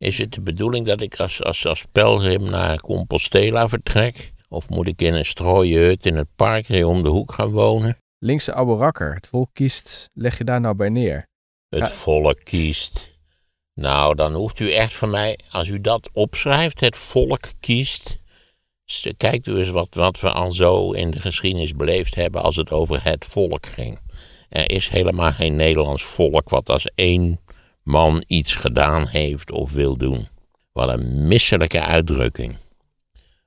Is het de bedoeling dat ik als, als, als pelgrim naar Compostela vertrek? Of moet ik in een strooien hut in het park hier om de hoek gaan wonen? Linkse oude rakker, het volk kiest, leg je daar nou bij neer? Het Ja. volk kiest. Nou, dan hoeft u echt van mij, als u dat opschrijft, het volk kiest. Kijkt u eens wat, wat we al zo in de geschiedenis beleefd hebben als het over het volk ging. Er is helemaal geen Nederlands volk wat als één man iets gedaan heeft of wil doen. Wat een misselijke uitdrukking.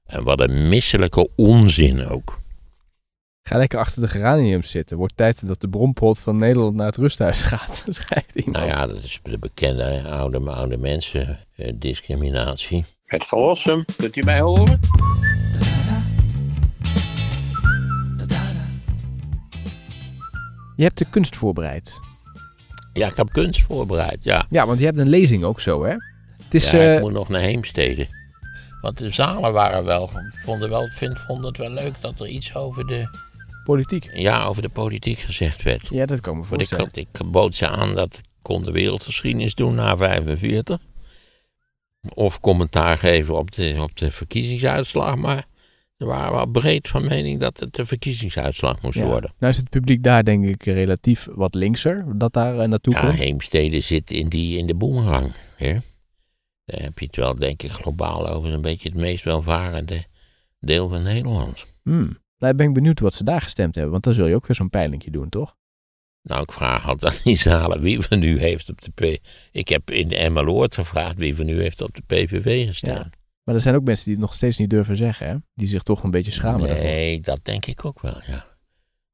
En wat een misselijke onzin ook. Ga lekker achter de geraniums zitten. Wordt tijd dat de brompot van Nederland naar het rusthuis gaat, schrijft iemand. Nou ja, dat is de bekende oude, oude mensen eh, discriminatie. Het verlossen, kunt u mij horen? Je hebt de kunst voorbereid. Ja, ik heb kunst voorbereid, ja. Ja, want je hebt een lezing ook zo, hè? Het is, ja, eh, ik moet nog naar Heemstede. Want de zalen waren wel, vonden, wel, vind, vonden het wel leuk dat er iets over de, politiek. ja, over de politiek gezegd werd. Ja, dat kan me Want ik, voorstellen. ik bood ze aan dat ik kon de wereldgeschiedenis doen na 45. Of commentaar geven op de, op de verkiezingsuitslag. Maar ze waren wel breed van mening dat het de verkiezingsuitslag moest Ja. worden. Nou is het publiek daar denk ik relatief wat linkser, dat daar naartoe Ja, komt. Heemstede zit in, die, in de boemerang. Hè? Daar heb je het wel, denk ik, globaal over een beetje het meest welvarende deel van Nederland. Hmm. Nou, ben ik benieuwd wat ze daar gestemd hebben, want dan zul je ook weer zo'n peilingje doen, toch? Nou, ik vraag altijd aan die zalen wie van u heeft op de P... Ik heb in de Emmeloord gevraagd wie van u heeft op de PVV gestemd. Ja. Maar er zijn ook mensen die het nog steeds niet durven zeggen, hè? Die zich toch een beetje schamen daarvoor. Nee, dat denk ik ook wel, ja.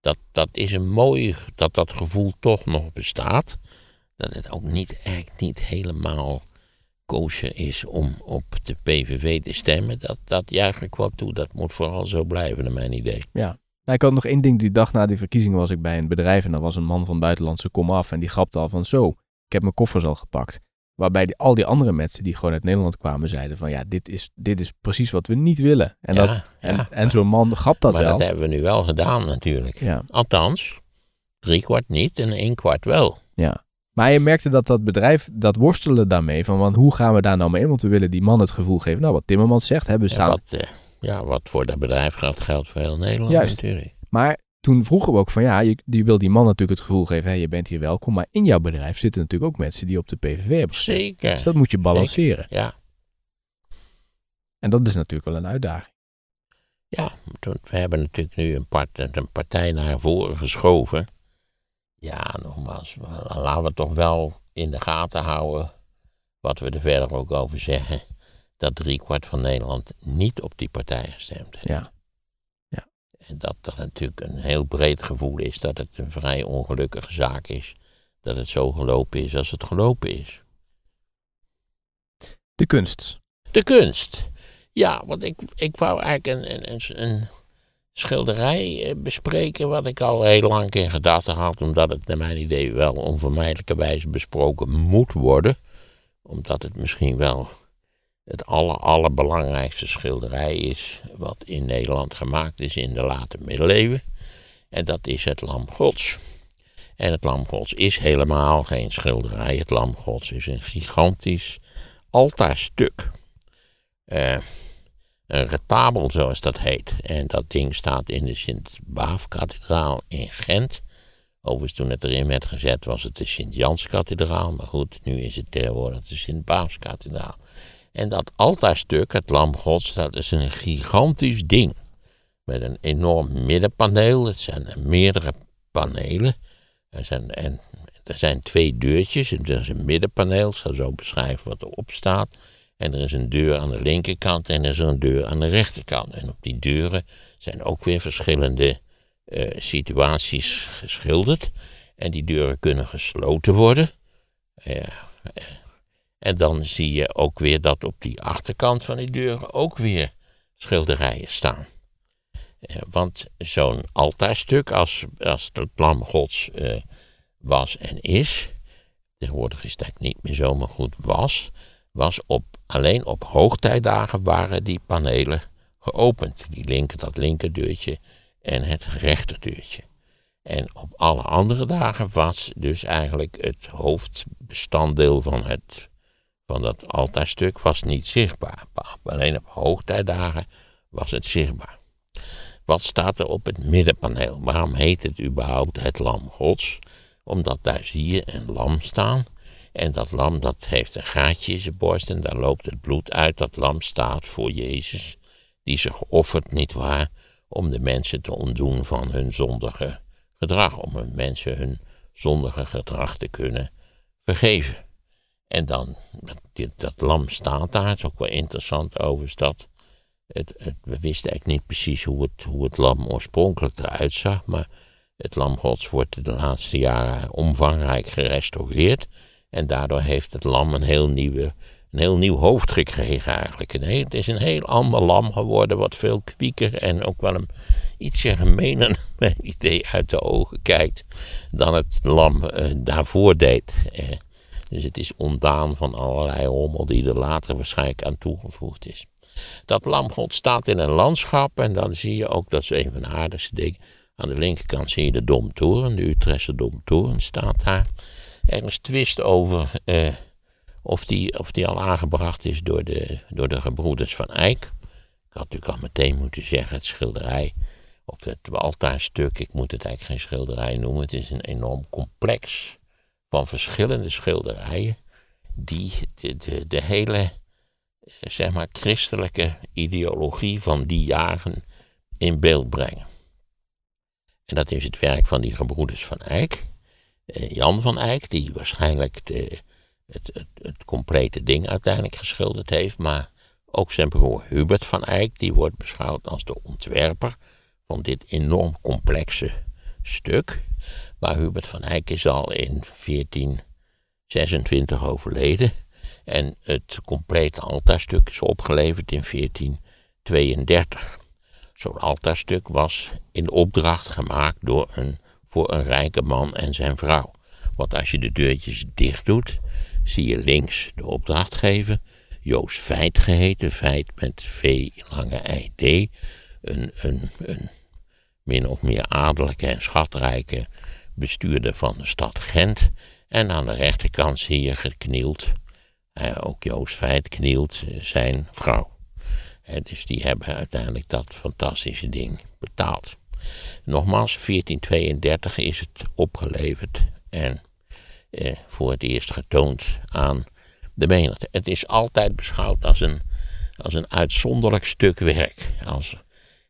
Dat, dat is een mooi, dat dat gevoel toch nog bestaat. Dat het ook niet, echt niet helemaal koosje is om op de PVV te stemmen. Dat, dat juich ik wel toe. Dat moet vooral zo blijven, naar mijn idee. Nou, ik had nog één ding. Die dag na die verkiezingen was ik bij een bedrijf en daar was een man van buitenlandse kom af en die grapte al van zo, ik heb mijn koffers al gepakt. Waarbij die, al die andere mensen die gewoon uit Nederland kwamen zeiden van ja, dit is, dit is precies wat we niet willen. En, ja, dat, en, ja. en zo'n man grapt dat maar wel. dat hebben we nu wel gedaan, natuurlijk. Ja, Althans, drie kwart niet en één kwart wel. ja. Maar je merkte dat dat bedrijf, dat worstelen daarmee van want hoe gaan we daar nou mee? Want we willen die man het gevoel geven, nou wat Timmermans zegt, hè, we staan... wat, eh, ja, wat voor dat bedrijf geldt, geldt voor heel Nederland Juist. natuurlijk. Maar toen vroegen we ook van ja, je, die wil die man natuurlijk het gevoel geven, hé, je bent hier welkom. Maar in jouw bedrijf zitten natuurlijk ook mensen die op de PVV hebben gestemd. Zeker. Dus dat moet je balanceren. Ja, En dat is natuurlijk wel een uitdaging. Ja, we hebben natuurlijk nu een, part, een partij naar voren geschoven. Ja, nogmaals, laten we toch wel in de gaten houden wat we er verder ook over zeggen. Dat driekwart van Nederland niet op die partij gestemd heeft. Ja. En dat er natuurlijk een heel breed gevoel is dat het een vrij ongelukkige zaak is. Dat het zo gelopen is als het gelopen is. De kunst. De kunst. Ja, want ik, ik wou eigenlijk een, een, een, een schilderij eh, bespreken. wat ik al heel lang in gedachten had. omdat het naar mijn idee wel onvermijdelijkerwijs besproken moet worden. Omdat het misschien wel het aller, allerbelangrijkste schilderij is. wat in Nederland gemaakt is in de late middeleeuwen. En dat is het Lam Gods. En het Lam Gods is helemaal geen schilderij. Het Lam Gods is een gigantisch altaarstuk. Eh, een retabel, zoals dat heet. En dat ding staat in de Sint-Baafkathedraal in Gent. Overigens, toen het erin werd gezet, was het de Sint-Janskathedraal. Maar goed, nu is het tegenwoordig de Sint-Baafskathedraal. En dat altaarstuk, het Lam Gods, dat is een gigantisch ding. Met een enorm middenpaneel. Het zijn meerdere panelen. Er zijn, en er zijn twee deurtjes. Er is een middenpaneel, ik zal zo beschrijven wat erop staat. En er is een deur aan de linkerkant en er is een deur aan de rechterkant. En op die deuren zijn ook weer verschillende eh, situaties geschilderd. En die deuren kunnen gesloten worden. Eh, eh, en dan zie je ook weer dat op die achterkant van die deuren ook weer schilderijen staan. Eh, want zo'n altaarstuk, als, als het lam gods eh, was en is, tegenwoordig is dat niet meer zo, maar goed was, was op, alleen op hoogtijdagen waren die panelen geopend. Die linker, dat linkerdeurtje en het rechterdeurtje. En op alle andere dagen was dus eigenlijk het hoofdbestanddeel van, het, van dat altaarstuk was niet zichtbaar. Alleen op hoogtijdagen was het zichtbaar. Wat staat er op het middenpaneel? Waarom heet het überhaupt het lam gods? Omdat daar zie je een lam staan. En dat lam dat heeft een gaatje in zijn borst en daar loopt het bloed uit. Dat lam staat voor Jezus, die zich offert, nietwaar, om de mensen te ontdoen van hun zondige gedrag. Om hun mensen hun zondige gedrag te kunnen vergeven. En dan, dat, lam staat daar, het is ook wel interessant overigens dat het, het, we wisten eigenlijk niet precies hoe het, hoe het lam oorspronkelijk eruit zag, maar het lam gods wordt de laatste jaren omvangrijk gerestaureerd. En daardoor heeft het lam een heel, nieuwe, een heel nieuw hoofd gekregen eigenlijk. het is een heel ander lam geworden, wat veel kwieker en ook wel een ietsje gemener idee uit de ogen kijkt dan het lam eh, daarvoor deed. Eh, dus het is ontdaan van allerlei rommel die er later waarschijnlijk aan toegevoegd is. Dat lamgod staat in een landschap en dan zie je ook, dat is een van de aardigste dingen, aan de linkerkant zie je de Domtoren, de Utrechtse Domtoren staat daar. Er is twist over eh, of, die, of die al aangebracht is door de, door de gebroeders van Eyck. Ik had natuurlijk al meteen moeten zeggen, het schilderij, of het altaarstuk, ik moet het eigenlijk geen schilderij noemen, het is een enorm complex van verschillende schilderijen die de, de, de hele zeg maar, christelijke ideologie van die jaren in beeld brengen. En dat is het werk van die gebroeders van Eyck. Eh, Jan van Eyck, die waarschijnlijk de, het, het, het, complete ding uiteindelijk geschilderd heeft, maar ook zijn broer Hubert van Eyck, die wordt beschouwd als de ontwerper van dit enorm complexe stuk. Maar Hubert van Eyck is al in 1426 overleden. En het complete altaarstuk is opgeleverd in 1432. Zo'n altaarstuk was in opdracht gemaakt door een, voor een rijke man en zijn vrouw. Want als je de deurtjes dicht doet, zie je links de opdrachtgever, Joost Feit geheten, Feit met V lange I D, een, een, een min of meer adellijke en schatrijke bestuurder van de stad Gent. En aan de rechterkant zie je geknield ook Joost Feit knielt eh, zijn vrouw. dus die hebben uiteindelijk dat fantastische ding betaald. Nogmaals, 1432 is het opgeleverd en eh, voor het eerst getoond aan de menigte. Het is altijd beschouwd als een, als een uitzonderlijk stuk werk. Als,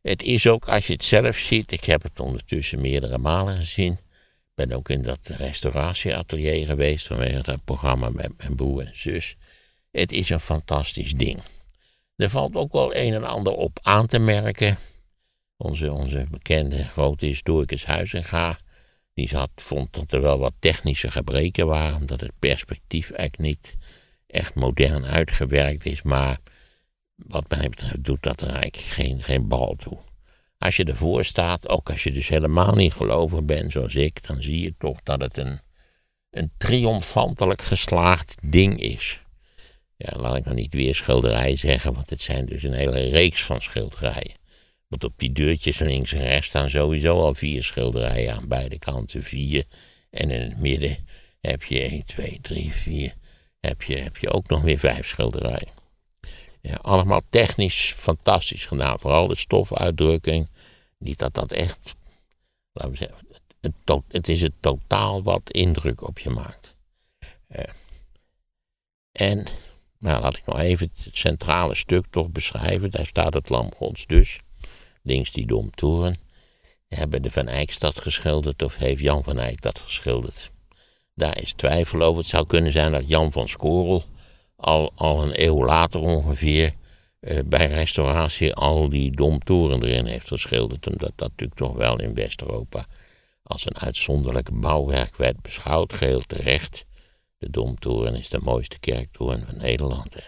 het is ook, als je het zelf ziet, ik heb het ondertussen meerdere malen gezien, ben ook in dat restauratieatelier geweest vanwege dat programma met mijn broer en zus. Het is een fantastisch ding. Er valt ook wel een en ander op aan te merken. Onze, onze bekende grote historicus Huizinga, die zat, vond dat er wel wat technische gebreken waren, omdat het perspectief eigenlijk niet echt modern uitgewerkt is, maar wat mij betreft doet dat er eigenlijk geen, geen bal toe. Als je ervoor staat, ook als je dus helemaal niet gelovig bent zoals ik, dan zie je toch dat het een, een triomfantelijk geslaagd ding is. Ja, laat ik nog niet weer schilderijen zeggen, want het zijn dus een hele reeks van schilderijen. Want op die deurtjes links en rechts staan sowieso al vier schilderijen aan beide kanten, vier. En in het midden heb je 1, 2, 3, 4, heb je, heb je ook nog weer vijf schilderijen. Ja, allemaal technisch fantastisch gedaan. Vooral de stofuitdrukking. Niet dat dat echt. Laten we zeggen. Het, het is het totaal wat indruk op je maakt. Uh, en. Nou, laat ik nog even het centrale stuk toch beschrijven. Daar staat het Lam Gods dus. Links die domtoren. Hebben de Van Eyckstad geschilderd of heeft Jan van Eyck dat geschilderd? Daar is twijfel over. Het zou kunnen zijn dat Jan van Skorel al, al een eeuw later ongeveer eh, bij restauratie al die domtoren erin heeft geschilderd. Omdat dat natuurlijk toch wel in West-Europa als een uitzonderlijk bouwwerk werd beschouwd, geheel terecht. De Domtoren is de mooiste kerktoren van Nederland. En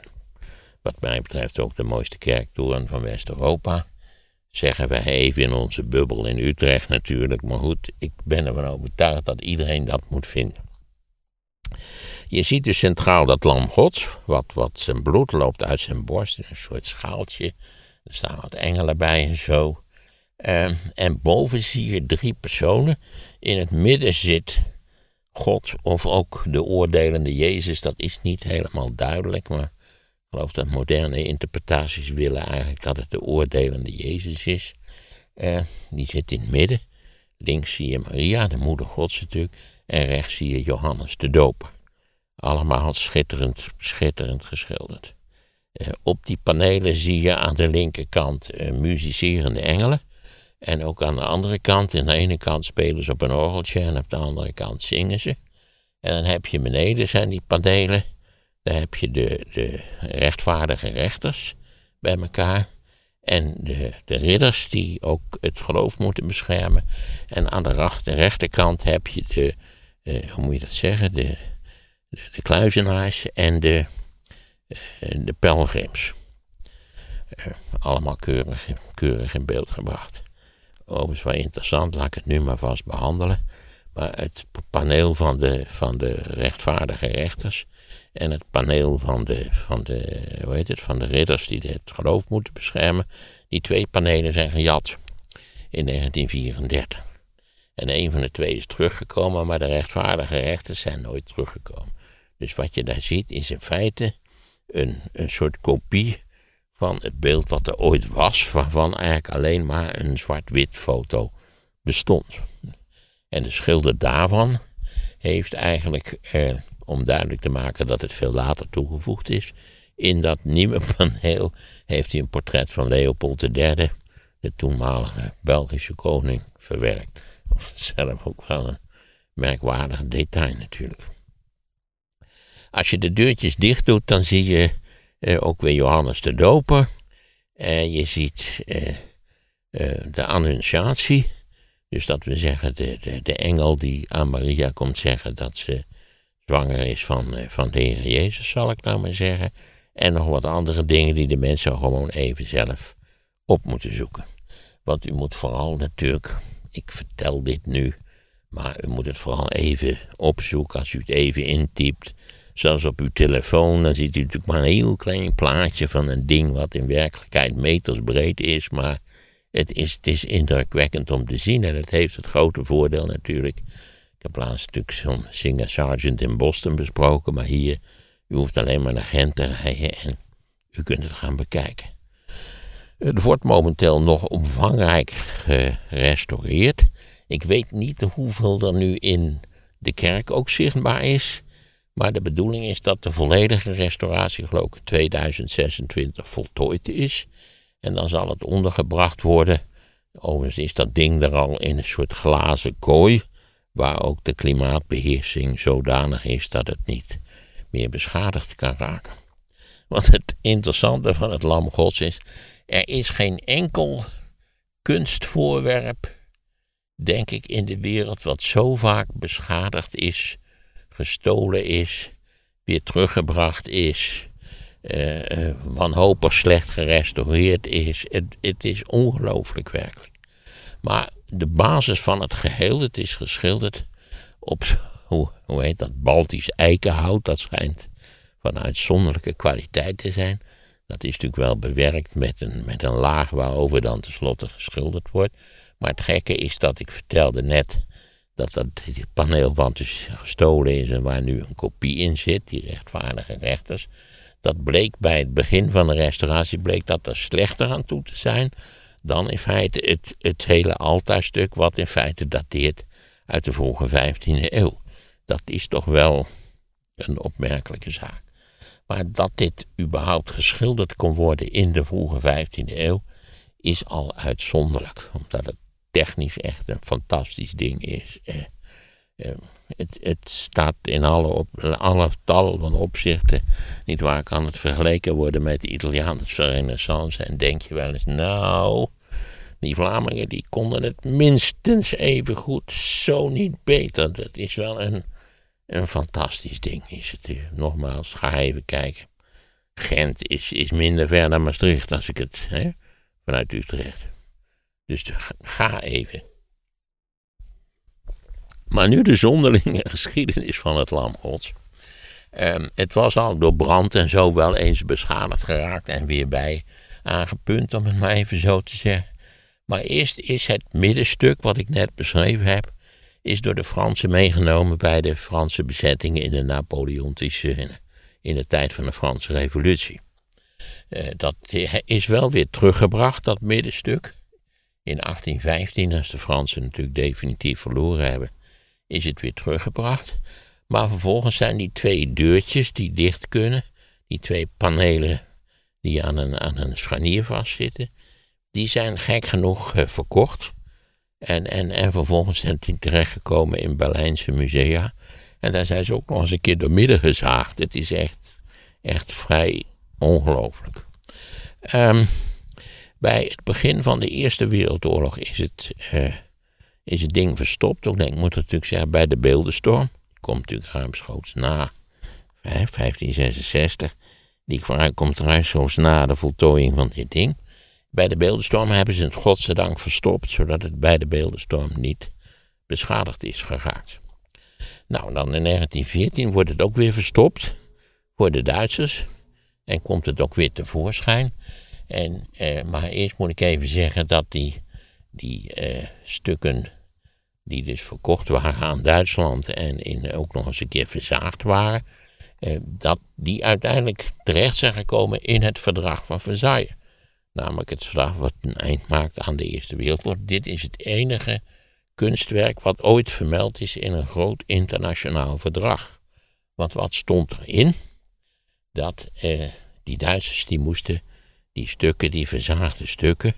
wat mij betreft ook de mooiste kerktoren van West-Europa. Zeggen we even in onze bubbel in Utrecht natuurlijk. Maar goed, ik ben ervan overtuigd dat iedereen dat moet vinden. Je ziet dus centraal dat lam gods, wat, wat zijn bloed loopt uit zijn borst een soort schaaltje. Er staan wat engelen bij en zo. Ehm, en boven zie je drie personen. In het midden zit God of ook de oordelende Jezus, dat is niet helemaal duidelijk, maar ik geloof dat moderne interpretaties willen eigenlijk dat het de oordelende Jezus is. Uh, die zit in het midden. Links zie je Maria, de moeder Gods natuurlijk, en rechts zie je Johannes de Doper. Allemaal schitterend, schitterend geschilderd. Uh, op die panelen zie je aan de linkerkant uh, muzicerende engelen. En ook aan de andere kant, aan de ene kant spelen ze op een orgeltje en op de andere kant zingen ze. En dan heb je beneden zijn die panelen, daar heb je de, de rechtvaardige rechters bij elkaar. En de, de ridders die ook het geloof moeten beschermen. En aan de, rechterkant heb je de, uh, hoe moet je dat zeggen, de, de, de kluizenaars en de, uh, de pelgrims. Uh, allemaal keurig, keurig in beeld gebracht. Overigens wel interessant, laat ik het nu maar vast behandelen. Maar het paneel van de, van de rechtvaardige rechters en het paneel van de, van, de, hoe heet het, van de ridders die het geloof moeten beschermen, die twee panelen zijn gejat in 1934. En een van de twee is teruggekomen, maar de rechtvaardige rechters zijn nooit teruggekomen. Dus wat je daar ziet is in feite een, een soort kopie van het beeld wat er ooit was, waarvan eigenlijk alleen maar een zwart-wit foto bestond. En de schilder daarvan heeft eigenlijk, eh, om duidelijk te maken dat het veel later toegevoegd is, in dat nieuwe paneel heeft hij een portret van Leopold III, de toenmalige Belgische koning, verwerkt. Zelf ook wel een merkwaardig detail natuurlijk. Als je de deurtjes dicht doet, dan zie je uh, ook weer Johannes de Doper. En je ziet uh, uh, de annunciatie. Dus dat we zeggen, de, de, de engel die aan Maria komt zeggen dat ze zwanger is van, van de Heer Jezus, zal ik nou maar zeggen. En nog wat andere dingen die de mensen gewoon even zelf op moeten zoeken. Want u moet vooral natuurlijk, ik vertel dit nu, maar u moet het vooral even opzoeken als u het even intypt. Zelfs op uw telefoon, dan ziet u natuurlijk maar een heel klein plaatje van een ding wat in werkelijkheid meters breed is. Maar het is, het is indrukwekkend om te zien en het heeft het grote voordeel natuurlijk. Ik heb laatst natuurlijk zo'n Singer Sergeant in Boston besproken, maar hier, u hoeft alleen maar naar Gent te rijden en u kunt het gaan bekijken. Het wordt momenteel nog omvangrijk gerestaureerd. Ik weet niet hoeveel er nu in de kerk ook zichtbaar is. Maar de bedoeling is dat de volledige restauratie, geloof ik, 2026 voltooid is. En dan zal het ondergebracht worden. Overigens is dat ding er al in een soort glazen kooi. Waar ook de klimaatbeheersing zodanig is dat het niet meer beschadigd kan raken. Want het interessante van het Lam Gods is. Er is geen enkel kunstvoorwerp, denk ik, in de wereld wat zo vaak beschadigd is gestolen is, weer teruggebracht is, uh, wanhopig slecht gerestaureerd is. Het, het is ongelooflijk werkelijk. Maar de basis van het geheel, het is geschilderd op, hoe, hoe heet dat, Baltisch eikenhout. Dat schijnt van uitzonderlijke kwaliteit te zijn. Dat is natuurlijk wel bewerkt met een, met een laag waarover dan tenslotte geschilderd wordt. Maar het gekke is dat ik vertelde net dat dat paneelwand dus gestolen is en waar nu een kopie in zit, die rechtvaardige rechters. Dat bleek bij het begin van de restauratie bleek dat er slechter aan toe te zijn dan in feite het, het hele altaarstuk, wat in feite dateert uit de vroege 15e eeuw. Dat is toch wel een opmerkelijke zaak. Maar dat dit überhaupt geschilderd kon worden in de vroege 15e eeuw, is al uitzonderlijk. Omdat het technisch echt een fantastisch ding is. Eh, het, het, staat in alle, op, tal van opzichten, niet waar, kan het vergeleken worden met de Italiaanse renaissance. En denk je wel eens, nou, die Vlamingen die konden het minstens even goed, zo niet beter. Dat is wel een, een fantastisch ding, is het. Nogmaals, ga even kijken. Gent is, is minder ver dan Maastricht als ik het, hè, vanuit Utrecht. Dus ga even. Maar nu de zonderlinge geschiedenis van het Lam Gods. Um, het was al door brand en zo wel eens beschadigd geraakt en weer bij aangepunt, om het maar even zo te zeggen. Maar eerst is het middenstuk, wat ik net beschreven heb, is door de Fransen meegenomen bij de Franse bezettingen in de Napoleontische, in de tijd van de Franse Revolutie. Uh, dat is wel weer teruggebracht, dat middenstuk. In 1815, als de Fransen natuurlijk definitief verloren hebben, is het weer teruggebracht. Maar vervolgens zijn die twee deurtjes die dicht kunnen, die twee panelen die aan een, aan een scharnier vastzitten, die zijn gek genoeg uh, verkocht. En, en, en vervolgens zijn die terechtgekomen in Berlijnse musea. En daar zijn ze ook nog eens een keer door midden gezaagd. Het is echt, echt vrij ongelooflijk. Um, bij het begin van de Eerste Wereldoorlog is het, uh, is het ding verstopt. Ook denk ik moet natuurlijk zeggen bij de beeldenstorm. Komt natuurlijk ruimschoots na 1566. Die komt ruimschoots na de voltooiing van dit ding. Bij de beeldenstorm hebben ze het godzijdank verstopt, zodat het bij de beeldenstorm niet beschadigd is geraakt. Nou, dan in 1914 wordt het ook weer verstopt voor de Duitsers. En komt het ook weer tevoorschijn. En, eh, maar eerst moet ik even zeggen dat die, die eh, stukken die dus verkocht waren aan Duitsland en in, ook nog eens een keer verzaagd waren, eh, dat die uiteindelijk terecht zijn gekomen in het verdrag van Versailles. Namelijk het verdrag wat een eind maakt aan de Eerste Wereldoorlog. Dit is het enige kunstwerk wat ooit vermeld is in een groot internationaal verdrag. Want wat stond erin? Dat eh, die Duitsers die moesten die stukken, die verzaagde stukken,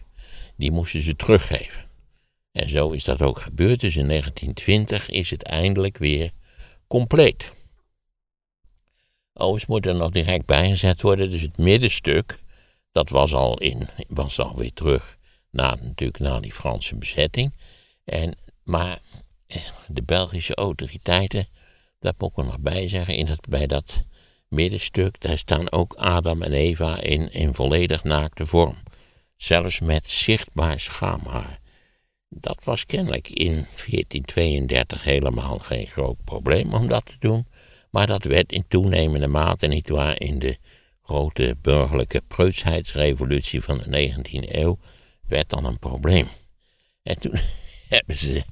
die moesten ze teruggeven. En zo is dat ook gebeurd. Dus in 1920 is het eindelijk weer compleet. Overigens moet er nog direct bijgezet worden. Dus het middenstuk, dat was al, in, was al weer terug na, natuurlijk na die Franse bezetting. En, maar eh, de Belgische autoriteiten, daar moet ik er nog bij zeggen, in dat, bij dat middenstuk, daar staan ook Adam en Eva in, in volledig naakte vorm. Zelfs met zichtbaar schaamhaar. Dat was kennelijk in 1432 helemaal geen groot probleem om dat te doen. Maar dat werd in toenemende mate, niet waar, in de grote burgerlijke preutsheidsrevolutie van de 19e eeuw, werd dan een probleem. En toen hebben ze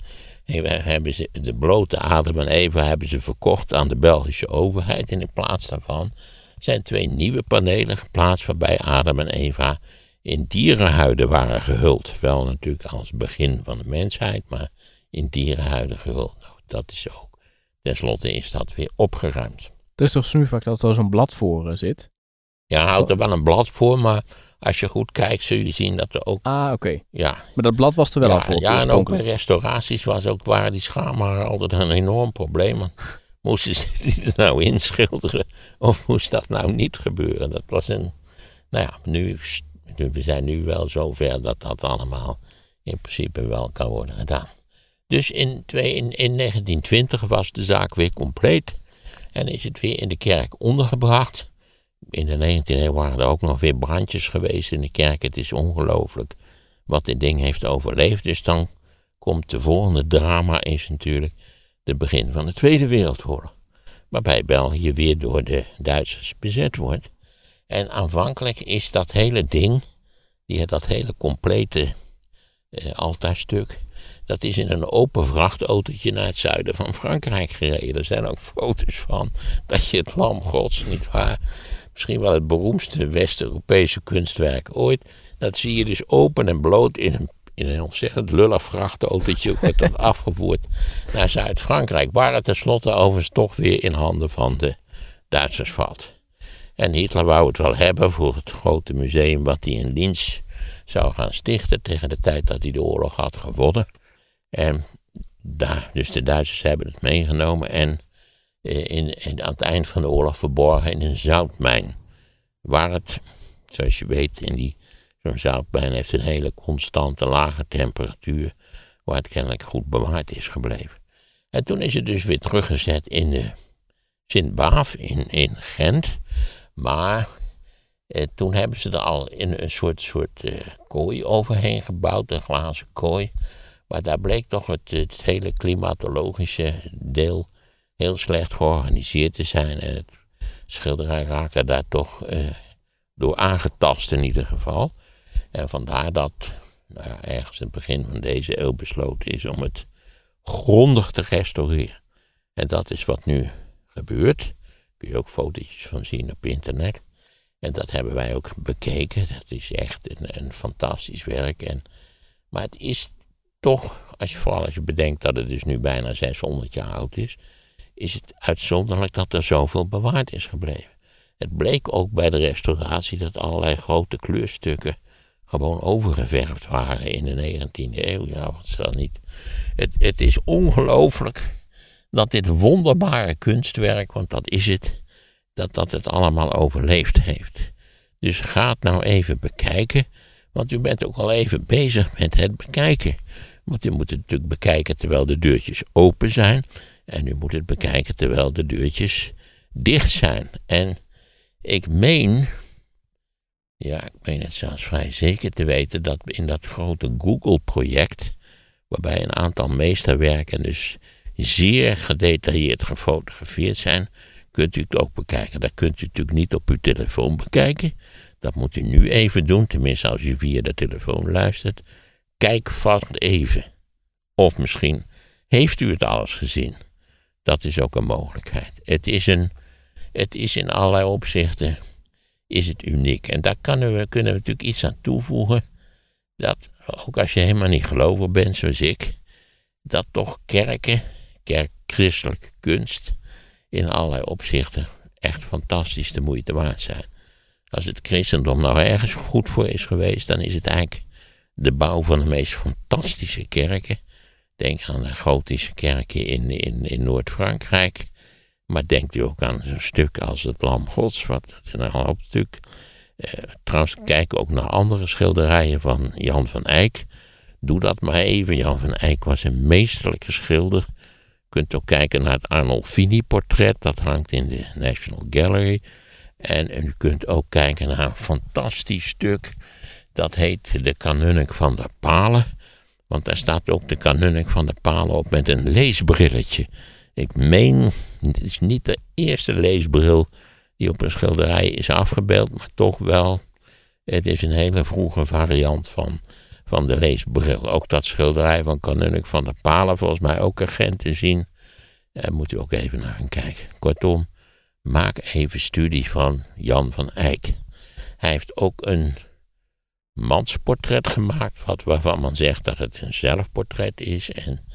hebben ze de blote Adam en Eva hebben ze verkocht aan de Belgische overheid. En in plaats daarvan zijn twee nieuwe panelen geplaatst waarbij Adam en Eva in dierenhuiden waren gehuld. Wel natuurlijk als begin van de mensheid, maar in dierenhuiden gehuld. Nou, dat is ook. Ten slotte is dat weer opgeruimd. Het is toch vaak dat er zo'n blad voor eh, zit? Ja, houdt er wel een blad voor, maar als je goed kijkt, zul je zien dat er ook. Ah, oké. Ja. Maar dat blad was er wel ja, al voor. Ja, en ook bij restauraties was ook, waren die schaamharen altijd een enorm probleem. Moesten ze die er nou inschilderen of moest dat nou niet gebeuren? Dat was een. Nou ja, nu, we zijn nu wel zover dat dat allemaal in principe wel kan worden gedaan. Dus in, twee, in, in 1920 was de zaak weer compleet en is het weer in de kerk ondergebracht in de 19e eeuw waren er ook nog weer brandjes geweest in de kerk. Het is ongelooflijk wat dit ding heeft overleefd. Dus dan komt de volgende drama is natuurlijk het begin van de Tweede Wereldoorlog. Waarbij België weer door de Duitsers bezet wordt. En aanvankelijk is dat hele ding, die, dat hele complete eh, altaarstuk, dat is in een open vrachtautootje naar het zuiden van Frankrijk gereden. Er zijn ook foto's van dat je het lam gods, niet waar, misschien wel het beroemdste West-Europese kunstwerk ooit. Dat zie je dus open en bloot in een, in een ontzettend lullig vrachtautootje. wordt dat afgevoerd naar Zuid-Frankrijk. Waar het tenslotte overigens toch weer in handen van de Duitsers valt. En Hitler wou het wel hebben voor het grote museum wat hij in Linz zou gaan stichten tegen de tijd dat hij de oorlog had gewonnen. En daar, dus de Duitsers hebben het meegenomen en in, in, aan het eind van de oorlog verborgen in een zoutmijn. Waar het, zoals je weet, in die, zo'n zoutmijn heeft een hele constante lage temperatuur, waar het kennelijk goed bewaard is gebleven. En toen is het dus weer teruggezet in de Sint-Baaf in, in Gent, maar eh, toen hebben ze er al in een soort, soort eh, kooi overheen gebouwd, een glazen kooi. Maar daar bleek toch het hele klimatologische deel heel slecht georganiseerd te zijn. En het schilderij raakte daar toch eh, door aangetast in ieder geval. En vandaar dat nou ja, ergens in het begin van deze eeuw besloten is om het grondig te restaureren. En dat is wat nu gebeurt. Kun je ook fotootjes van zien op internet. En dat hebben wij ook bekeken. Dat is echt een, een fantastisch werk. En, maar het is toch, als je, vooral als je bedenkt dat het dus nu bijna 600 jaar oud is, is het uitzonderlijk dat er zoveel bewaard is gebleven. Het bleek ook bij de restauratie dat allerlei grote kleurstukken gewoon overgeverfd waren in de 19e eeuw. Ja, wat zal niet. Het, het is ongelooflijk dat dit wonderbare kunstwerk, want dat is het, dat dat het allemaal overleefd heeft. Dus ga het nou even bekijken, want u bent ook al even bezig met het bekijken. Want u moet het natuurlijk bekijken terwijl de deurtjes open zijn. En u moet het bekijken terwijl de deurtjes dicht zijn. En ik meen, ja, ik meen het zelfs vrij zeker te weten dat in dat grote Google-project, waarbij een aantal meesterwerken dus zeer gedetailleerd gefotografeerd zijn, kunt u het ook bekijken. Dat kunt u natuurlijk niet op uw telefoon bekijken. Dat moet u nu even doen, tenminste als u via de telefoon luistert. Kijk vast even. Of misschien heeft u het alles gezien. Dat is ook een mogelijkheid. Het is, een, het is in allerlei opzichten is het uniek. En daar kunnen we, kunnen we natuurlijk iets aan toevoegen. Dat, ook als je helemaal niet gelovig bent zoals ik, dat toch kerken, kerkchristelijke kunst, in allerlei opzichten echt fantastisch de moeite waard zijn. Als het christendom nou ergens goed voor is geweest, dan is het eigenlijk de bouw van de meest fantastische kerken. Denk aan de gotische kerken in, in, in Noord-Frankrijk. Maar denkt u ook aan zo'n stuk als het Lam Gods, wat een hoofdstuk. Eh, trouwens, kijk ook naar andere schilderijen van Jan van Eyck. Doe dat maar even. Jan van Eyck was een meesterlijke schilder. Je kunt ook kijken naar het Arnolfini-portret, dat hangt in de National Gallery. En, en u kunt ook kijken naar een fantastisch stuk dat heet de kanunnik van de palen. Want daar staat ook de kanunnik van de palen op met een leesbrilletje. Ik meen, het is niet de eerste leesbril die op een schilderij is afgebeeld, maar toch wel. Het is een hele vroege variant van, van de leesbril. Ook dat schilderij van kanunnik van de palen, volgens mij ook agent te zien. Daar moet u ook even naar gaan kijken. Kortom, maak even studie van Jan van Eyck. Hij heeft ook een mansportret gemaakt, wat, waarvan men zegt dat het een zelfportret is. En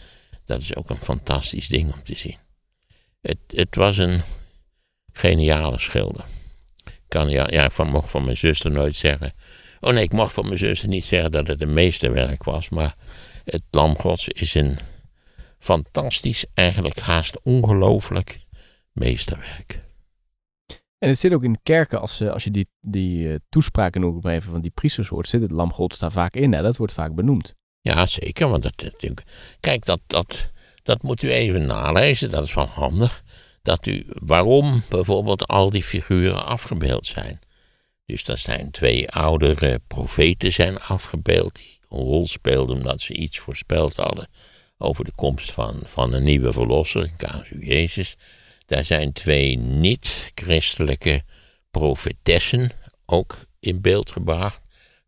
dat is ook een fantastisch ding om te zien. Het, het was een geniale schilder. Kan, ja, ja, ik mocht van mijn zuster nooit zeggen. Oh nee, ik mocht van mijn zuster niet zeggen dat het een meesterwerk was. Maar het Lam Gods is een fantastisch, eigenlijk haast ongelooflijk meesterwerk. En het zit ook in kerken, als, als je die, die uh, toespraken nog even van die priesters hoort, zit het lam Gods daar vaak in. Hè? Dat wordt vaak benoemd. Ja, zeker. Want dat, natuurlijk, kijk, dat, dat, dat moet u even nalezen. Dat is wel handig. Dat u, waarom bijvoorbeeld al die figuren afgebeeld zijn. Dus dat zijn twee oudere profeten zijn afgebeeld. Die een rol speelden omdat ze iets voorspeld hadden over de komst van, van een nieuwe verlosser, casu Jezus. Daar zijn twee niet-christelijke profetessen ook in beeld gebracht.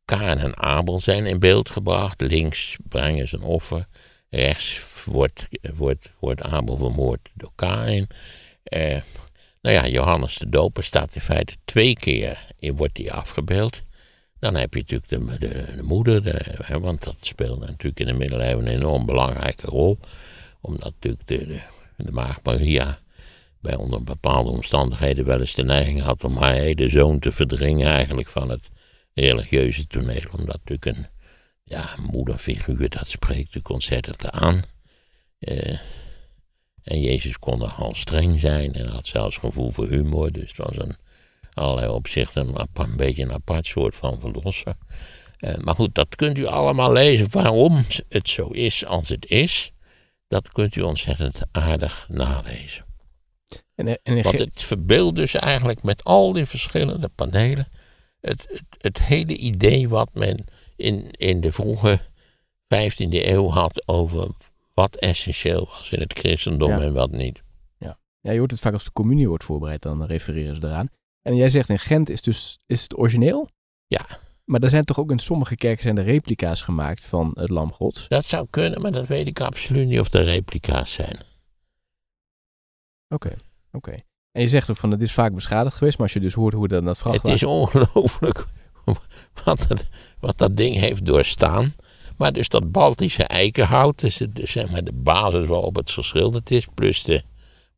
Kaan en Abel zijn in beeld gebracht. Links brengen ze een offer. Rechts wordt, wordt, wordt Abel vermoord door Kain. Eh, nou ja, Johannes de Doper staat in feite twee keer in, wordt die afgebeeld. Dan heb je natuurlijk de, de, de moeder, want dat speelde natuurlijk in de middeleeuwen een enorm belangrijke rol. Omdat natuurlijk de, de, de maagd Maria bij onder bepaalde omstandigheden wel eens de neiging had om haar hele zoon te verdringen eigenlijk van het religieuze toneel. Omdat natuurlijk een ja, moederfiguur, dat spreekt natuurlijk ontzettend aan. Uh, en Jezus kon nogal streng zijn en had zelfs gevoel voor humor. Dus het was een allerlei opzichten een, een beetje een apart soort van verlosser. Uh, maar goed, dat kunt u allemaal lezen. Waarom het zo is als het is, dat kunt u ontzettend aardig nalezen. En, en Want het verbeeldt dus eigenlijk met al die verschillende panelen het, het, het, hele idee wat men in, in de vroege 15e eeuw had over wat essentieel was in het christendom en wat niet. Ja. ja, je hoort het vaak als de communie wordt voorbereid, dan refereren ze eraan. En jij zegt in Gent is, dus, is het origineel? Ja, Maar er zijn toch ook in sommige kerken zijn er replica's gemaakt van het lam gods? Dat zou kunnen, maar dat weet ik absoluut niet of er replica's zijn. Oké, oké. En je zegt ook van het is vaak beschadigd geweest, maar als je dus hoort hoe dat, dat Het vrachtwagen... is ongelooflijk wat, het, wat dat ding heeft doorstaan. Maar dus dat Baltische eikenhout, dus, het- dus zeg maar de basis waarop het verschilderd is, plus de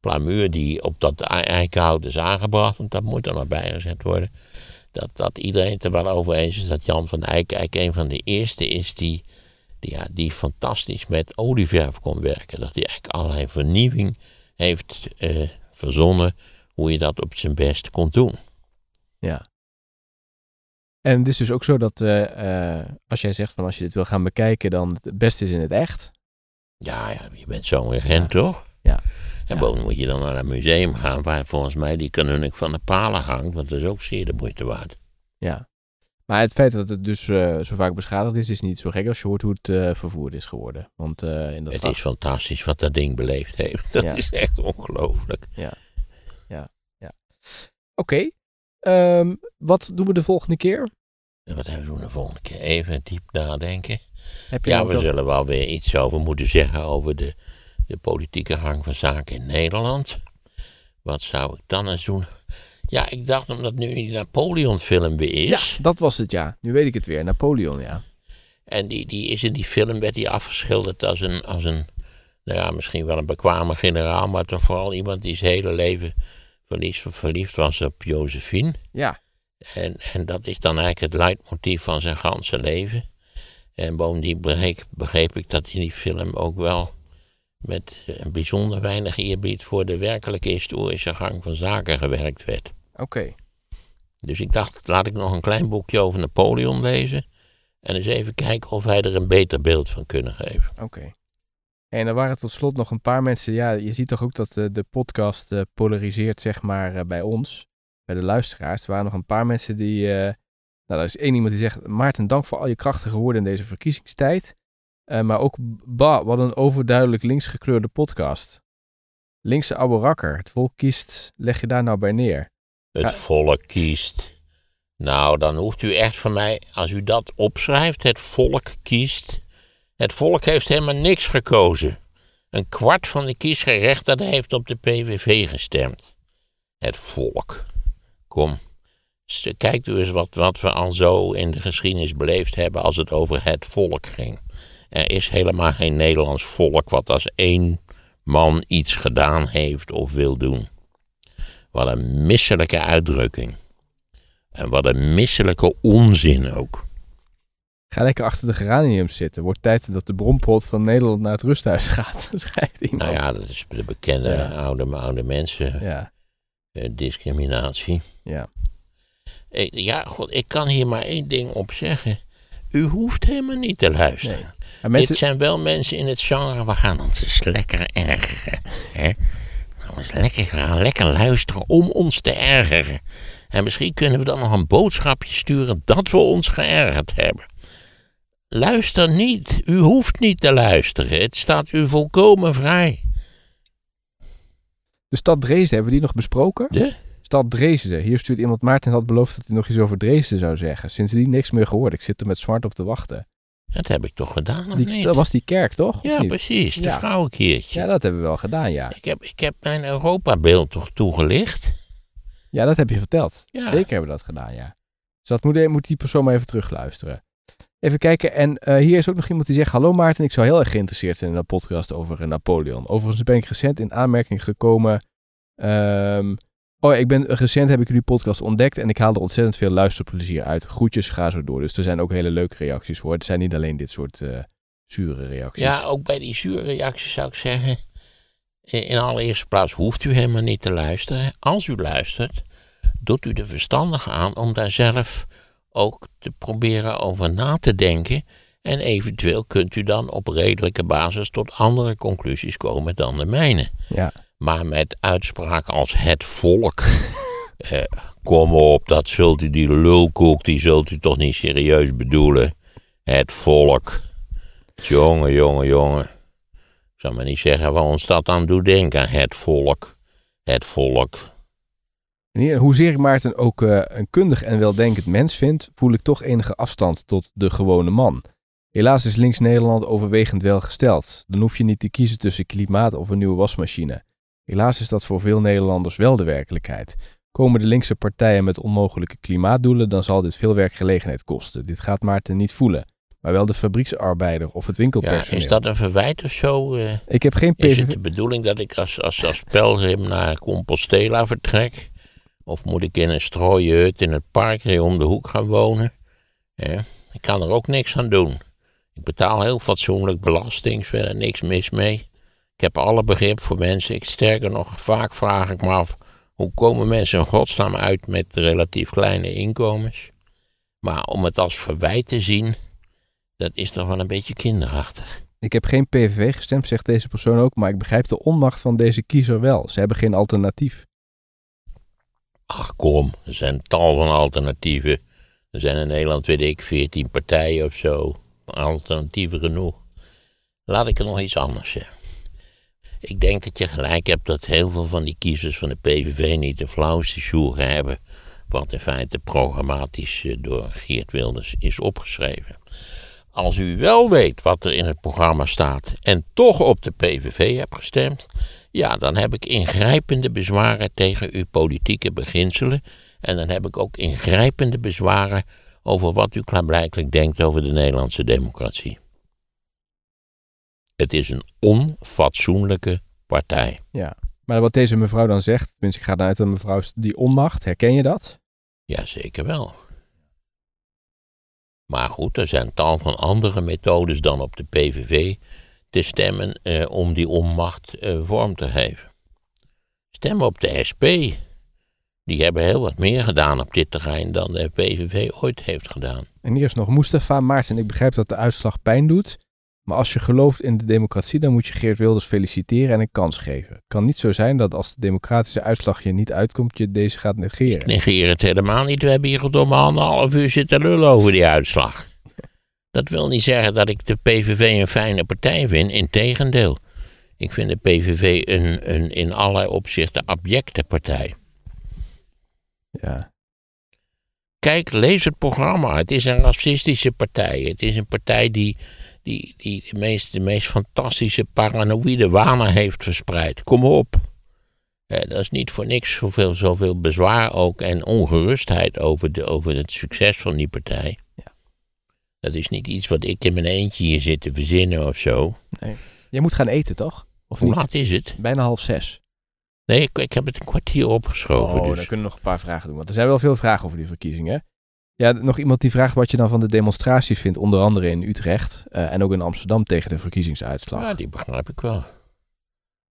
plamuur die op dat ei- eikenhout is aangebracht, want dat moet er nog bijgezet worden. Dat, dat iedereen het er wel over eens is dat Jan van Eyck een van de eerste is die, die, ja, die fantastisch met olieverf kon werken. Dat hij eigenlijk allerlei vernieuwing heeft eh, verzonnen hoe je dat op zijn best kon doen. Ja. En het is dus ook zo dat eh, eh, als jij zegt van als je dit wil gaan bekijken, dan het beste is in het echt. Ja, ja, je bent zo'n regent, toch? Ja. En Ja. bovendien moet je dan naar een museum gaan waar volgens mij die kanunnik van de palen hangt, want dat is ook zeer de moeite waard. Ja. Maar het feit dat het dus eh, zo vaak beschadigd is, is niet zo gek als je hoort hoe het eh, vervoerd is geworden. Want eh, in dat Het is fantastisch wat dat ding beleefd heeft. Dat Ja. is echt ongelooflijk. Oké. Ehm, wat doen we de volgende keer? Wat hebben we doen de volgende keer? Even diep nadenken. Heb je Ja, we zullen wel weer iets over moeten zeggen over de, de politieke gang van zaken in Nederland. Wat zou ik dan eens doen? Ja, ik dacht omdat nu die Napoleon-film weer is. Ja, dat was het ja. Nu weet ik het weer. Napoleon, ja. En die, die is in die film werd hij afgeschilderd als een, als een, nou ja, misschien wel een bekwame generaal, maar toch vooral iemand die zijn hele leven verliefd, verliefd was op Josephine. Ja. En, en dat is dan eigenlijk het leidmotief van zijn ganse leven. En bovendien begreep, begreep ik dat in die film ook wel met een bijzonder weinig eerbied voor de werkelijke historische gang van zaken gewerkt werd. Oké. Dus ik dacht, laat ik nog een klein boekje over Napoleon lezen. En eens even kijken of wij er een beter beeld van kunnen geven. Oké. En er waren tot slot nog een paar mensen. Ja, je ziet toch ook dat eh, de podcast eh, polariseert, zeg maar, eh, bij ons, bij de luisteraars. Er waren nog een paar mensen die. nou, er is één iemand die zegt: Maarten, dank voor al je krachtige woorden in deze verkiezingstijd. Maar ook, bah, wat een overduidelijk linksgekleurde podcast. Linkse oude rakker. Het volk kiest. Leg je daar nou bij neer? Het volk kiest. Nou, dan hoeft u echt van mij, als u dat opschrijft, het volk kiest. Het volk heeft helemaal niks gekozen. Een kwart van de kiesgerechtigden heeft op de PVV gestemd. Het volk. Kom, kijkt u eens wat, wat we al zo in de geschiedenis beleefd hebben als het over het volk ging. Er is helemaal geen Nederlands volk wat als één man iets gedaan heeft of wil doen. Wat een misselijke uitdrukking. En wat een misselijke onzin ook. Ga lekker achter de geraniums zitten. Wordt tijd dat de bronpot van Nederland naar het rusthuis gaat. Schrijft iemand. Nou ja, dat is de bekende Ja. oude, oude mensen ja. eh, discriminatie. ja. Ik- ja, god, ik kan hier maar één ding op zeggen. U hoeft helemaal niet te luisteren. Nee. Mensen, Dit zijn wel mensen in het genre, we gaan ons eens lekker ergeren. Eens lekker, gaan lekker luisteren om ons te ergeren. En misschien kunnen we dan nog een boodschapje sturen dat we ons geërgerd hebben. Luister niet. U hoeft niet te luisteren. Het staat u volkomen vrij. de stad Dresden, hebben we die nog besproken? De? Stad Dresden. Hier stuurt iemand, Maarten had beloofd dat hij nog iets over Dresden zou zeggen. Sindsdien niks meer gehoord. Ik zit er met zwart op te wachten. Dat heb ik toch gedaan, of Die, niet? dat was die kerk, toch? Ja, precies. De Ja. vrouwenkeertje. Ja, dat hebben we wel gedaan, ja. Ik, heb, ik heb mijn Europa-beeld toch toegelicht? Ja, dat heb je verteld. Ja. Zeker hebben we dat gedaan, ja. Dus dat moet, moet die persoon maar even terugluisteren. Even kijken. En eh, hier is ook nog iemand die zegt... Hallo Maarten, ik zou heel erg geïnteresseerd zijn in een podcast over eh, Napoleon. Overigens ben ik recent in aanmerking gekomen... ehm, oh, ik ben, recent heb ik jullie podcast ontdekt... en ik haal er ontzettend veel luisterplezier uit. Groetjes, ga zo door. Dus er zijn ook hele leuke reacties voor. Het zijn niet alleen dit soort eh, zure reacties. Ja, ook bij die zure reacties zou ik zeggen. In in allereerste plaats hoeft u helemaal niet te luisteren. Als u luistert, doet u er verstandig aan om daar zelf ook te proberen over na te denken. En eventueel kunt u dan op redelijke basis tot andere conclusies komen dan de mijne. ja. Maar met uitspraken als het volk. eh, kom op, dat zult u, die lulkoek, die zult u toch niet serieus bedoelen. Het volk. Jongen, jongen, jongen. Ik zal maar niet zeggen waar ons dat aan doet denken. Het volk. Het volk. En hoezeer ik Maarten ook eh, een kundig en weldenkend mens vind, voel ik toch enige afstand tot de gewone man. Helaas is links-Nederland overwegend wel gesteld. Dan hoef je niet te kiezen tussen klimaat of een nieuwe wasmachine. Helaas is dat voor veel Nederlanders wel de werkelijkheid. Komen de linkse partijen met onmogelijke klimaatdoelen, dan zal dit veel werkgelegenheid kosten. Dit gaat Maarten niet voelen, maar wel de fabrieksarbeider of het Ja, winkelpersoneel. is dat een verwijt of zo? eh? Ik heb geen Is het PVV... de bedoeling dat ik als, als, als pelgrim naar Compostela vertrek? Of moet ik in een strooien hut in het park hier om de hoek gaan wonen? Ja, ik kan er ook niks aan doen. Ik betaal heel fatsoenlijk belasting, verder niks mis mee. Ik heb alle begrip voor mensen. Ik, sterker nog, vaak vraag ik me af... hoe komen mensen in godsnaam uit met relatief kleine inkomens? Maar om het als verwijt te zien... dat is toch wel een beetje kinderachtig. Ik heb geen PVV gestemd, zegt deze persoon ook, maar ik begrijp de onmacht van deze kiezer wel. Ze hebben geen alternatief. Ach kom, er zijn tal van alternatieven. Er zijn in Nederland, weet ik, 14 partijen of zo. Alternatieven genoeg. Laat ik er nog iets anders zeggen. Ik denk dat je gelijk hebt dat heel veel van die kiezers van de PVV niet de flauwste sjoegen hebben. Wat in feite programmatisch eh, door Geert Wilders is opgeschreven. Als u wel weet wat er in het programma staat en toch op de PVV hebt gestemd, ja, dan heb ik ingrijpende bezwaren tegen uw politieke beginselen. En dan heb ik ook ingrijpende bezwaren over wat u klaarblijkelijk denkt over de Nederlandse democratie. Het is een onfatsoenlijke partij. Ja. Maar wat deze mevrouw dan zegt, tenminste ik ga eruit dat mevrouw die onmacht, herken je dat? Ja, zeker wel. Maar goed, er zijn tal van andere methodes dan op de PVV te stemmen eh, om die onmacht eh, vorm te geven. Stem op de SP. Die hebben heel wat meer gedaan op dit terrein dan de PVV ooit heeft gedaan. En hier is nog Mustafa Maarten. Ik begrijp dat de uitslag pijn doet. Maar als je gelooft in de democratie, dan moet je Geert Wilders feliciteren en een kans geven. Het kan niet zo zijn dat als de democratische uitslag je niet uitkomt, je deze gaat negeren. Ik negeer het helemaal niet. We hebben hier tot om anderhalf uur zitten lullen over die uitslag. Dat wil niet zeggen dat ik de PVV een fijne partij vind. Integendeel. Ik vind de PVV een, een in allerlei opzichten abjecte partij. Ja. Kijk, lees het programma. Het is een racistische partij. Het is een partij die, die, die de, meest, de meest fantastische paranoïde wanen heeft verspreid. Kom op. Eh, dat is niet voor niks zoveel, zoveel bezwaar ook en ongerustheid over, de, over het succes van die partij. Ja. Dat is niet iets wat ik in mijn eentje hier zit te verzinnen of zo. Je moet gaan eten, toch? Of Hoe niet? laat is het? Bijna half zes. Nee, ik, ik heb het een kwartier opgeschoven. Oh, dus. dan kunnen we nog een paar vragen doen. Want er zijn wel veel vragen over die verkiezingen. Ja, nog iemand die vraagt wat je dan van de demonstraties vindt, onder andere in Utrecht eh, en ook in Amsterdam tegen de verkiezingsuitslag. Ja, die begrijp ik wel.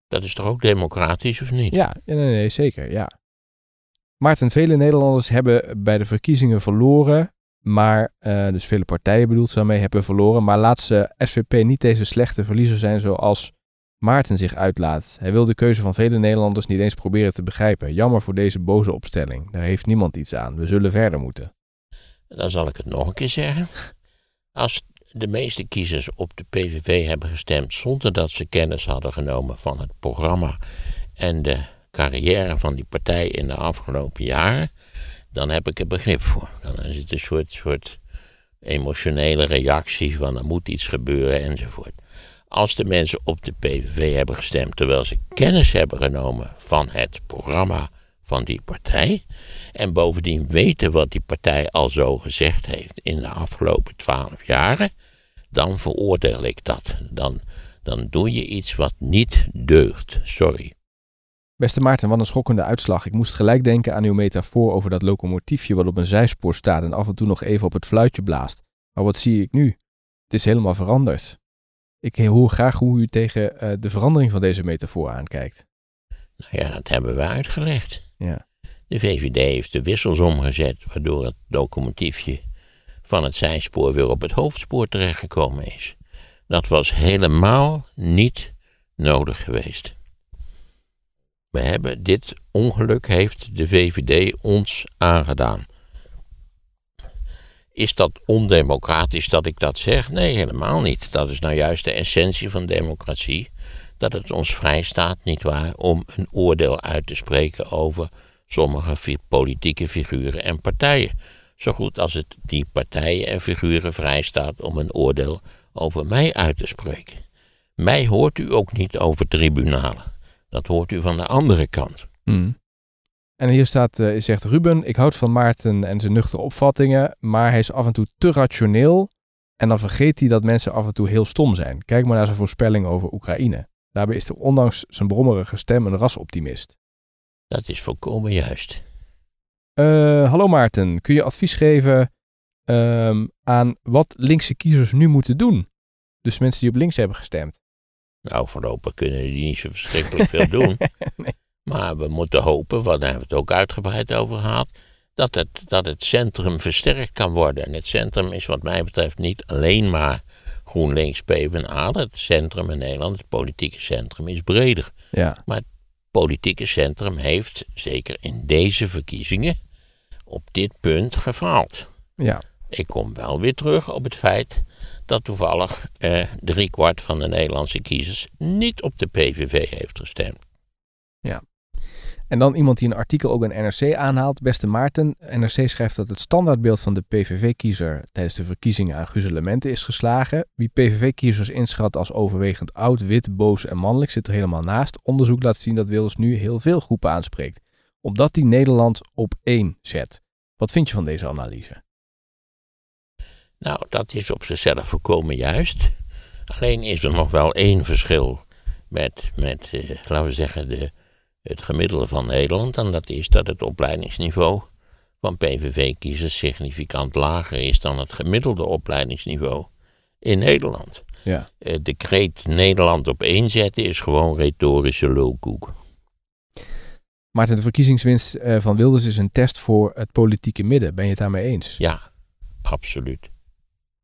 Dat is toch ook democratisch of niet? Ja, nee, nee, zeker, ja. Maarten, vele Nederlanders hebben bij de verkiezingen verloren, maar, eh, dus vele partijen bedoelt ze daarmee, hebben verloren, maar laat ze SVP niet deze slechte verliezer zijn zoals Maarten zich uitlaat. Hij wil de keuze van vele Nederlanders niet eens proberen te begrijpen. Jammer voor deze boze opstelling. Daar heeft niemand iets aan. We zullen verder moeten. Dan zal ik het nog een keer zeggen. Als de meeste kiezers op de PVV hebben gestemd zonder dat ze kennis hadden genomen van het programma en de carrière van die partij in de afgelopen jaren, dan heb ik er begrip voor. Dan is het een soort, soort emotionele reactie van er moet iets gebeuren enzovoort. Als de mensen op de PVV hebben gestemd terwijl ze kennis hebben genomen van het programma van die partij, en bovendien weten wat die partij al zo gezegd heeft in de afgelopen twaalf jaren, dan veroordeel ik dat. Dan, dan doe je iets wat niet deugt. Sorry. Beste Maarten, wat een schokkende uitslag. Ik moest gelijk denken aan uw metafoor over dat locomotiefje wat op een zijspoor staat en af en toe nog even op het fluitje blaast. Maar wat zie ik nu? Het is helemaal veranderd. Ik hoor graag hoe u tegen eh, de verandering van deze metafoor aankijkt. Nou ja, dat hebben we uitgelegd. Ja. De VVD heeft de wissels omgezet, waardoor het locomotiefje van het zijspoor weer op het hoofdspoor terechtgekomen is. Dat was helemaal niet nodig geweest. We hebben dit ongeluk heeft de VVD ons aangedaan. Is dat ondemocratisch dat ik dat zeg? Nee, helemaal niet. Dat is nou juist de essentie van democratie. Dat het ons vrij staat, nietwaar, om een oordeel uit te spreken over sommige politieke figuren en partijen. Zo goed als het die partijen en figuren vrijstaat om een oordeel over mij uit te spreken. Mij hoort u ook niet over tribunalen. Dat hoort u van de andere kant. Hmm. En hier staat, eh, zegt Ruben, ik houd van Maarten en zijn nuchtere opvattingen, maar hij is af en toe te rationeel en dan vergeet hij dat mensen af en toe heel stom zijn. Kijk maar naar zijn voorspelling over Oekraïne. Daarbij is hij ondanks zijn brommerige stem een rasoptimist. Dat is volkomen juist. Eh, hallo Maarten, kun je advies geven ehm, aan wat linkse kiezers nu moeten doen? Dus mensen die op links hebben gestemd. Nou, voorlopig kunnen die niet zo verschrikkelijk veel doen. Maar we moeten hopen, want daar hebben we het ook uitgebreid over gehad, dat het, dat het centrum versterkt kan worden. En het centrum is wat mij betreft niet alleen maar GroenLinks PvdA. Het centrum in Nederland, het politieke centrum, is breder. Ja, Het politieke centrum heeft, zeker in deze verkiezingen, op dit punt gefaald. ja. Ik kom wel weer terug op het feit dat toevallig eh, driekwart van de Nederlandse kiezers niet op de PVV heeft gestemd. En dan iemand die een artikel ook in NRC aanhaalt. Beste Maarten, NRC schrijft dat het standaardbeeld van de PVV-kiezer tijdens de verkiezingen aan gruzelementen is geslagen. Wie PVV-kiezers inschat als overwegend oud, wit, boos en mannelijk zit er helemaal naast. Onderzoek laat zien dat Wilders nu heel veel groepen aanspreekt. Omdat hij Nederland op één zet. Wat vind je van deze analyse? Nou, dat is op zichzelf volkomen juist. Alleen is er nog wel één verschil met, met eh, laten we zeggen, de, het gemiddelde van Nederland. En dat is dat het opleidingsniveau van PVV-kiezers significant lager is dan het gemiddelde opleidingsniveau in Nederland. Ja. Eh, de kreet Nederland op één zetten is gewoon retorische lulkoek. Maarten, de verkiezingswinst eh, van Wilders is een test voor het politieke midden. Ben je het daarmee eens? Ja, absoluut.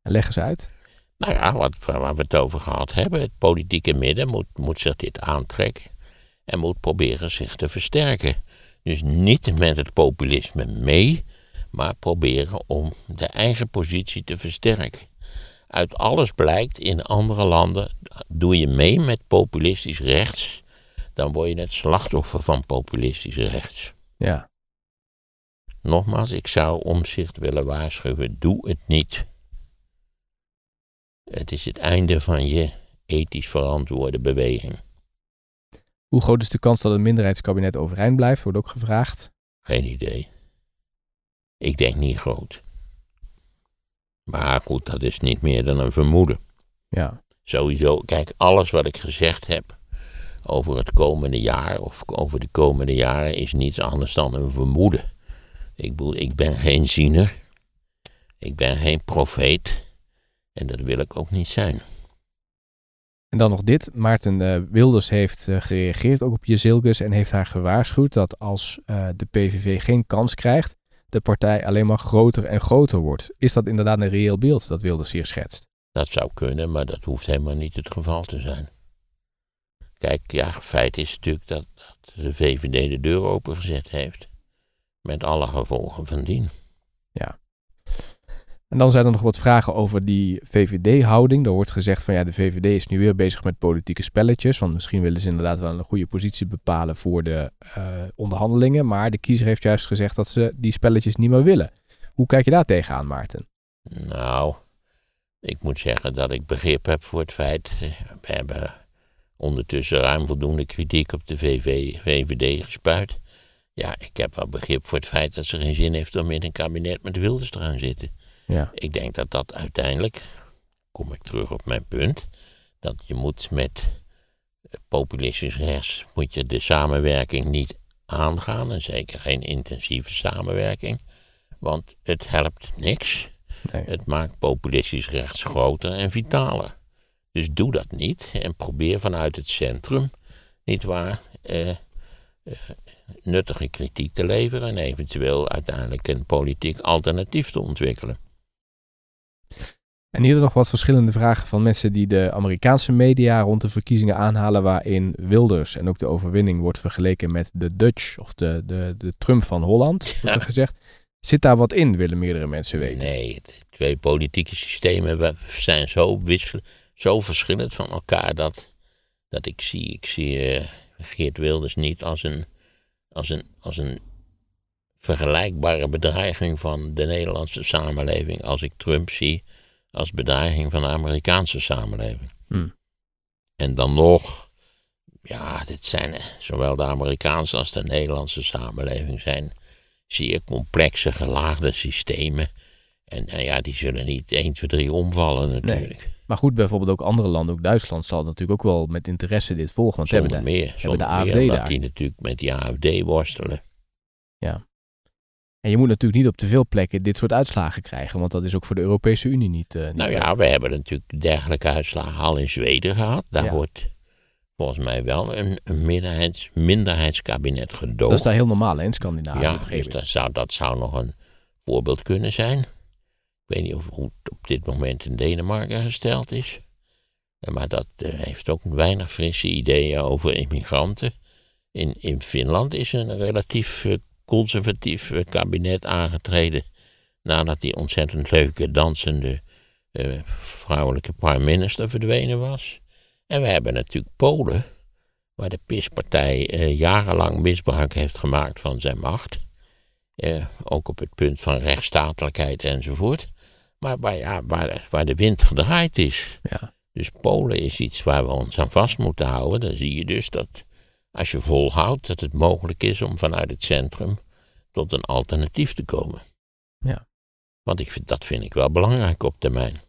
Leg eens uit. Nou ja, wat, waar we het over gehad hebben, het politieke midden moet, moet zich dit aantrekken en moet proberen zich te versterken. Dus niet met het populisme mee, maar proberen om de eigen positie te versterken. Uit alles blijkt in andere landen, doe je mee met populistisch rechts, dan word je het slachtoffer van populistisch rechts. Ja. Nogmaals, ik zou omzicht willen waarschuwen, doe het niet. Het is het einde van je ethisch verantwoorde beweging. Hoe groot is de kans dat het minderheidskabinet overeind blijft? Wordt ook gevraagd. Geen idee. Ik denk niet groot. Maar goed, dat is niet meer dan een vermoeden. Ja. Sowieso, kijk, alles wat ik gezegd heb over het komende jaar of over de komende jaren is niets anders dan een vermoeden. Ik bedoel, ik ben geen ziener. Ik ben geen profeet. En dat wil ik ook niet zijn. En dan nog dit. Maarten eh, Wilders heeft eh, gereageerd ook op Jezilgus en heeft haar gewaarschuwd dat als eh, de PVV geen kans krijgt, de partij alleen maar groter en groter wordt. Is dat inderdaad een reëel beeld dat Wilders hier schetst? Dat zou kunnen, maar dat hoeft helemaal niet het geval te zijn. Kijk, ja, feit is natuurlijk dat, dat de VVD de deur opengezet heeft. Met alle gevolgen van dien. En dan zijn er nog wat vragen over die VVD-houding. Er wordt gezegd van ja, de VVD is nu weer bezig met politieke spelletjes. Want misschien willen ze inderdaad wel een goede positie bepalen voor de eh, onderhandelingen. Maar de kiezer heeft juist gezegd dat ze die spelletjes niet meer willen. Hoe kijk je daar tegenaan, Maarten? Nou, ik moet zeggen dat ik begrip heb voor het feit. eh, We hebben ondertussen ruim voldoende kritiek op de VV, VVD gespuit. Ja, ik heb wel begrip voor het feit dat ze geen zin heeft om in een kabinet met Wilders te gaan zitten. Ja. Ik denk dat dat uiteindelijk, kom ik terug op mijn punt, dat je moet met populistisch rechts, moet je de samenwerking niet aangaan, en zeker geen intensieve samenwerking, want het helpt niks. Nee. Het maakt populistisch rechts groter en vitaler. Dus doe dat niet en probeer vanuit het centrum, nietwaar, eh, eh, nuttige kritiek te leveren en eventueel uiteindelijk een politiek alternatief te ontwikkelen. En hier nog wat verschillende vragen van mensen die de Amerikaanse media rond de verkiezingen aanhalen, waarin Wilders en ook de overwinning wordt vergeleken met de Dutch of de, de, de Trump van Holland, wordt er gezegd. Zit daar wat in, willen meerdere mensen weten. Nee, de twee politieke systemen zijn zo, wissel, zo verschillend van elkaar dat, dat ik zie, ik zie eh, Geert Wilders niet als een, als, een, als een vergelijkbare bedreiging van de Nederlandse samenleving als ik Trump zie als bedreiging van de Amerikaanse samenleving. Hmm. En dan nog, ja, dit zijn eh, zowel de Amerikaanse als de Nederlandse samenleving zijn zeer complexe, gelaagde systemen. En, en ja, die zullen niet 1, 2, 3 omvallen natuurlijk. Maar goed, bijvoorbeeld ook andere landen, ook Duitsland zal natuurlijk ook wel met interesse dit volgen. Want Zonder hebben de, meer. Zonder de AfD meer, daar. die natuurlijk met die AFD worstelen. En je moet natuurlijk niet op te veel plekken dit soort uitslagen krijgen, want dat is ook voor de Europese Unie niet. eh, niet Nou ja, we hebben natuurlijk dergelijke uitslagen al in Zweden gehad. Daar Ja. wordt volgens mij wel een, een minderheids, minderheidskabinet gedoogd. dat is daar heel normaal hè, in Scandinavië. ja, dus dat zou, dat zou nog een voorbeeld kunnen zijn. Ik weet niet of, hoe het op dit moment in Denemarken gesteld is. Maar dat eh, heeft ook weinig frisse ideeën over immigranten. In, in Finland is een relatief eh, conservatief eh, kabinet aangetreden. Nadat die ontzettend leuke dansende eh, vrouwelijke prime minister verdwenen was. En we hebben natuurlijk Polen, waar de PIS-partij eh, jarenlang misbruik heeft gemaakt van zijn macht. Ook op het punt van rechtsstatelijkheid enzovoort. Maar waar, ja, waar, waar de wind gedraaid is. Ja. Dus Polen is iets waar we ons aan vast moeten houden. Dan zie je dus dat als je volhoudt dat het mogelijk is om vanuit het centrum tot een alternatief te komen. Ja. Want ik vind, dat vind ik wel belangrijk op termijn.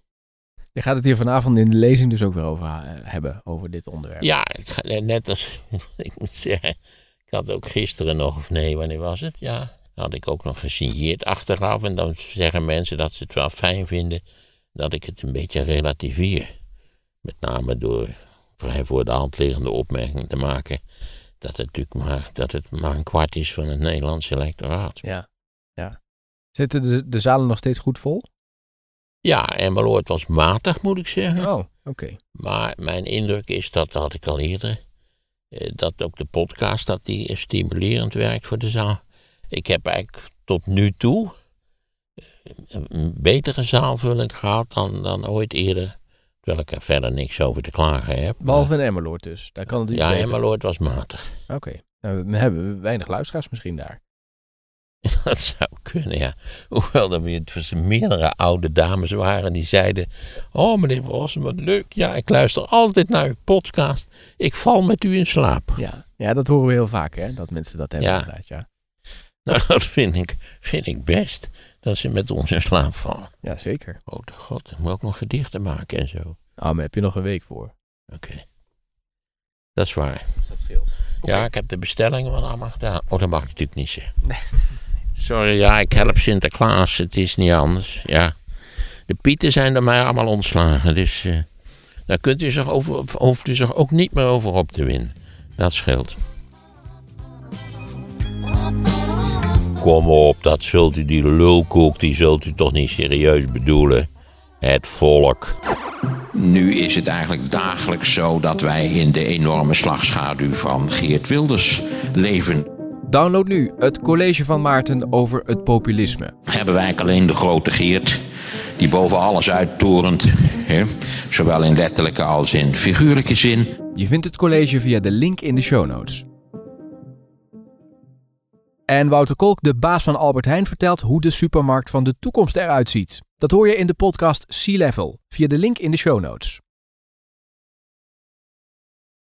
Je gaat het hier vanavond in de lezing dus ook weer over eh, hebben, over dit onderwerp. Ja, ik ga, net als ik moet zeggen, ik had ook gisteren nog, of nee, wanneer was het? Ja, had ik ook nog gesigneerd achteraf. En dan zeggen mensen dat ze het wel fijn vinden dat ik het een beetje relativeer. Met name door vrij voor de hand liggende opmerking te maken dat het natuurlijk maar, dat het maar een kwart is van het Nederlandse electoraat. Ja. ja. Zitten de, de zalen nog steeds goed vol? Ja, Emmeloord was matig, moet ik zeggen. Oh, oké. Maar mijn indruk is dat, dat had ik al eerder, eh, dat ook de podcast dat die stimulerend werkt voor de zaal. Ik heb eigenlijk tot nu toe eh, een betere zaalvulling gehad dan, dan ooit eerder. Terwijl ik er verder niks over te klagen heb. Behalve in Emmeloord dus. Daar kan het iets ja, beter. Emmeloord was matig. Oké. Nou, we hebben weinig luisteraars misschien daar. Dat zou kunnen, ja. Hoewel er weer meerdere oude dames waren die zeiden... Oh, meneer Rossen, wat leuk. Ja, ik luister altijd naar uw podcast. Ik val met u in slaap. Ja, ja dat horen we heel vaak hè, dat mensen dat hebben Ja. inderdaad. Ja. Nou, dat vind ik, vind ik best. Dat ze met ons in slaap vallen. ja, zeker. Oh, de god, ik moet ook nog gedichten maken en zo. Oké. Oh, maar heb je nog een week voor. Dat is waar. Dus dat scheelt. Ja, ik heb de bestellingen wel allemaal gedaan. Oh, dat mag ik natuurlijk niet zeggen. Sorry, ja, ik help Sinterklaas. Het is niet anders. Ja. De pieten zijn door mij allemaal ontslagen. Dus eh, daar kunt u zich over, hoeft u zich ook niet meer over op te winnen. Dat scheelt. Kom op, dat zult u, die lulkoek, die zult u toch niet serieus bedoelen. Het volk. Nu is het eigenlijk dagelijks zo dat wij in de enorme slagschaduw van Geert Wilders leven. Download nu het college van Maarten over het populisme. Hebben wij eigenlijk alleen de grote Geert, die boven alles uittorent, hè? zowel in letterlijke als in figuurlijke zin. Je vindt het college via de link in de show notes. En Wouter Kolk, de baas van Albert Heijn, vertelt hoe de supermarkt van de toekomst eruit ziet. Dat hoor je in de podcast Sea Level via de link in de show notes.